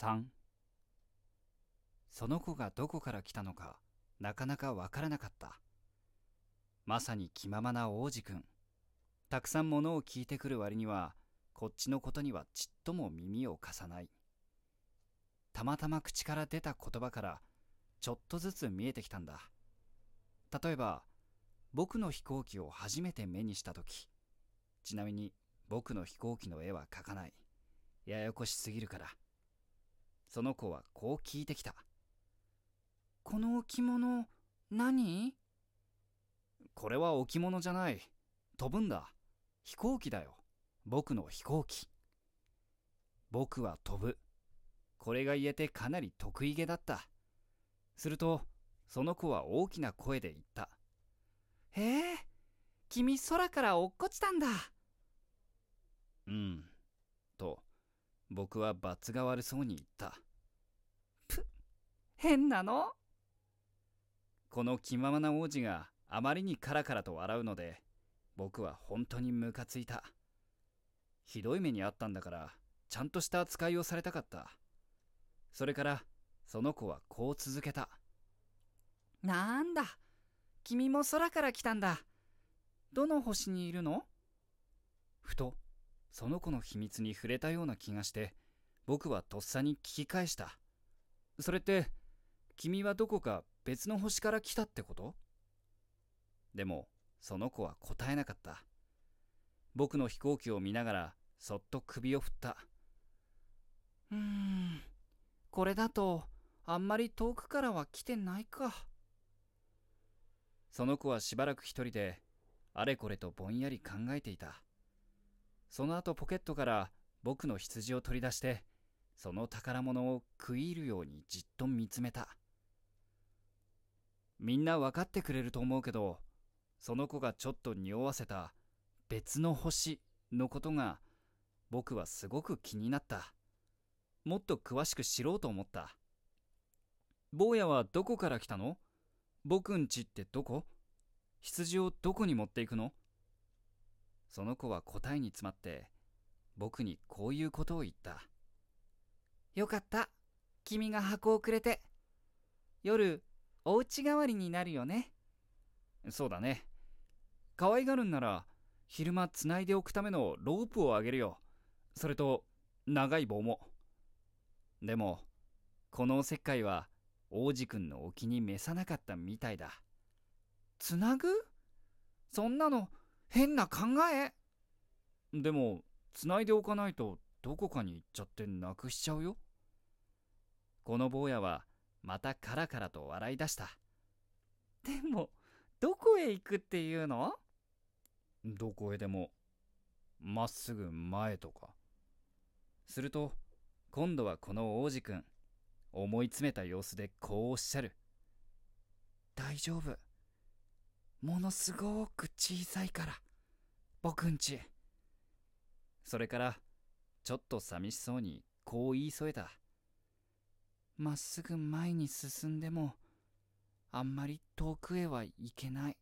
3その子がどこから来たのかなかなかわからなかった。まさに気ままな王子くんたくさんものを聞いてくる割にはこっちのことにはちっとも耳を貸さない。たまたま口から出た言葉からちょっとずつ見えてきたんだ。例えば僕の飛行機を初めて目にした時。ちなみに僕の飛行機の絵は描かない。ややこしすぎるから。その子はこう聞いてきたこの置物何これは置物じゃない。飛ぶんだ。飛行機だよ。僕の飛行機。僕は飛ぶ。これが言えてかなり得意げだった。するとその子は大きな声で言ったへえ君空から落っこちたんだうん。と僕は罰が悪そうに言った。ぷ変なの？この気ままな王子があまりにカラカラと笑うので僕は本当にムカついた。ひどい目にあったんだからちゃんとした扱いをされたかった。それからその子はこう続けた。なんだ？君も空から来たんだ。どの星にいるの？ふとその子の秘密に触れたような気がして僕はとっさに聞き返した。それって君はどこか別の星から来たってこと？でもその子は答えなかった。僕の飛行機を見ながらそっと首を振った。うーんこれだとあんまり遠くからは来てないか。その子はしばらく一人であれこれとぼんやり考えていた。その後ポケットから僕の羊を取り出してその宝物を食い入るようにじっと見つめた。みんな分かってくれると思うけどその子がちょっと匂わせた別の星のことが僕はすごく気になった。もっと詳しく知ろうと思った。坊やはどこから来たの？僕んちってどこ？羊をどこに持っていくの？その子は答えに詰まって僕にこういうことを言った。よかった。君が箱をくれて。夜お家代わりになるよね。そうだね。可愛がるんなら昼間つないでおくためのロープをあげるよ。それと長い棒も。でもこのおせっかいは王子くんのお気に召さなかったみたいだ。つなぐ？そんなの変な考え？でもつないでおかないとどこかに行っちゃってなくしちゃうよ。この坊やはまたカラカラと笑い出した。でもどこへ行くっていうの？どこへでもまっすぐ前とか。すると今度はこの王子くん思い詰めた様子でこうおっしゃる。大丈夫ものすごく小さいから。僕んち。それからちょっと寂しそうにこう言い添えた。まっすぐ前に進んでもあんまり遠くへは行けない。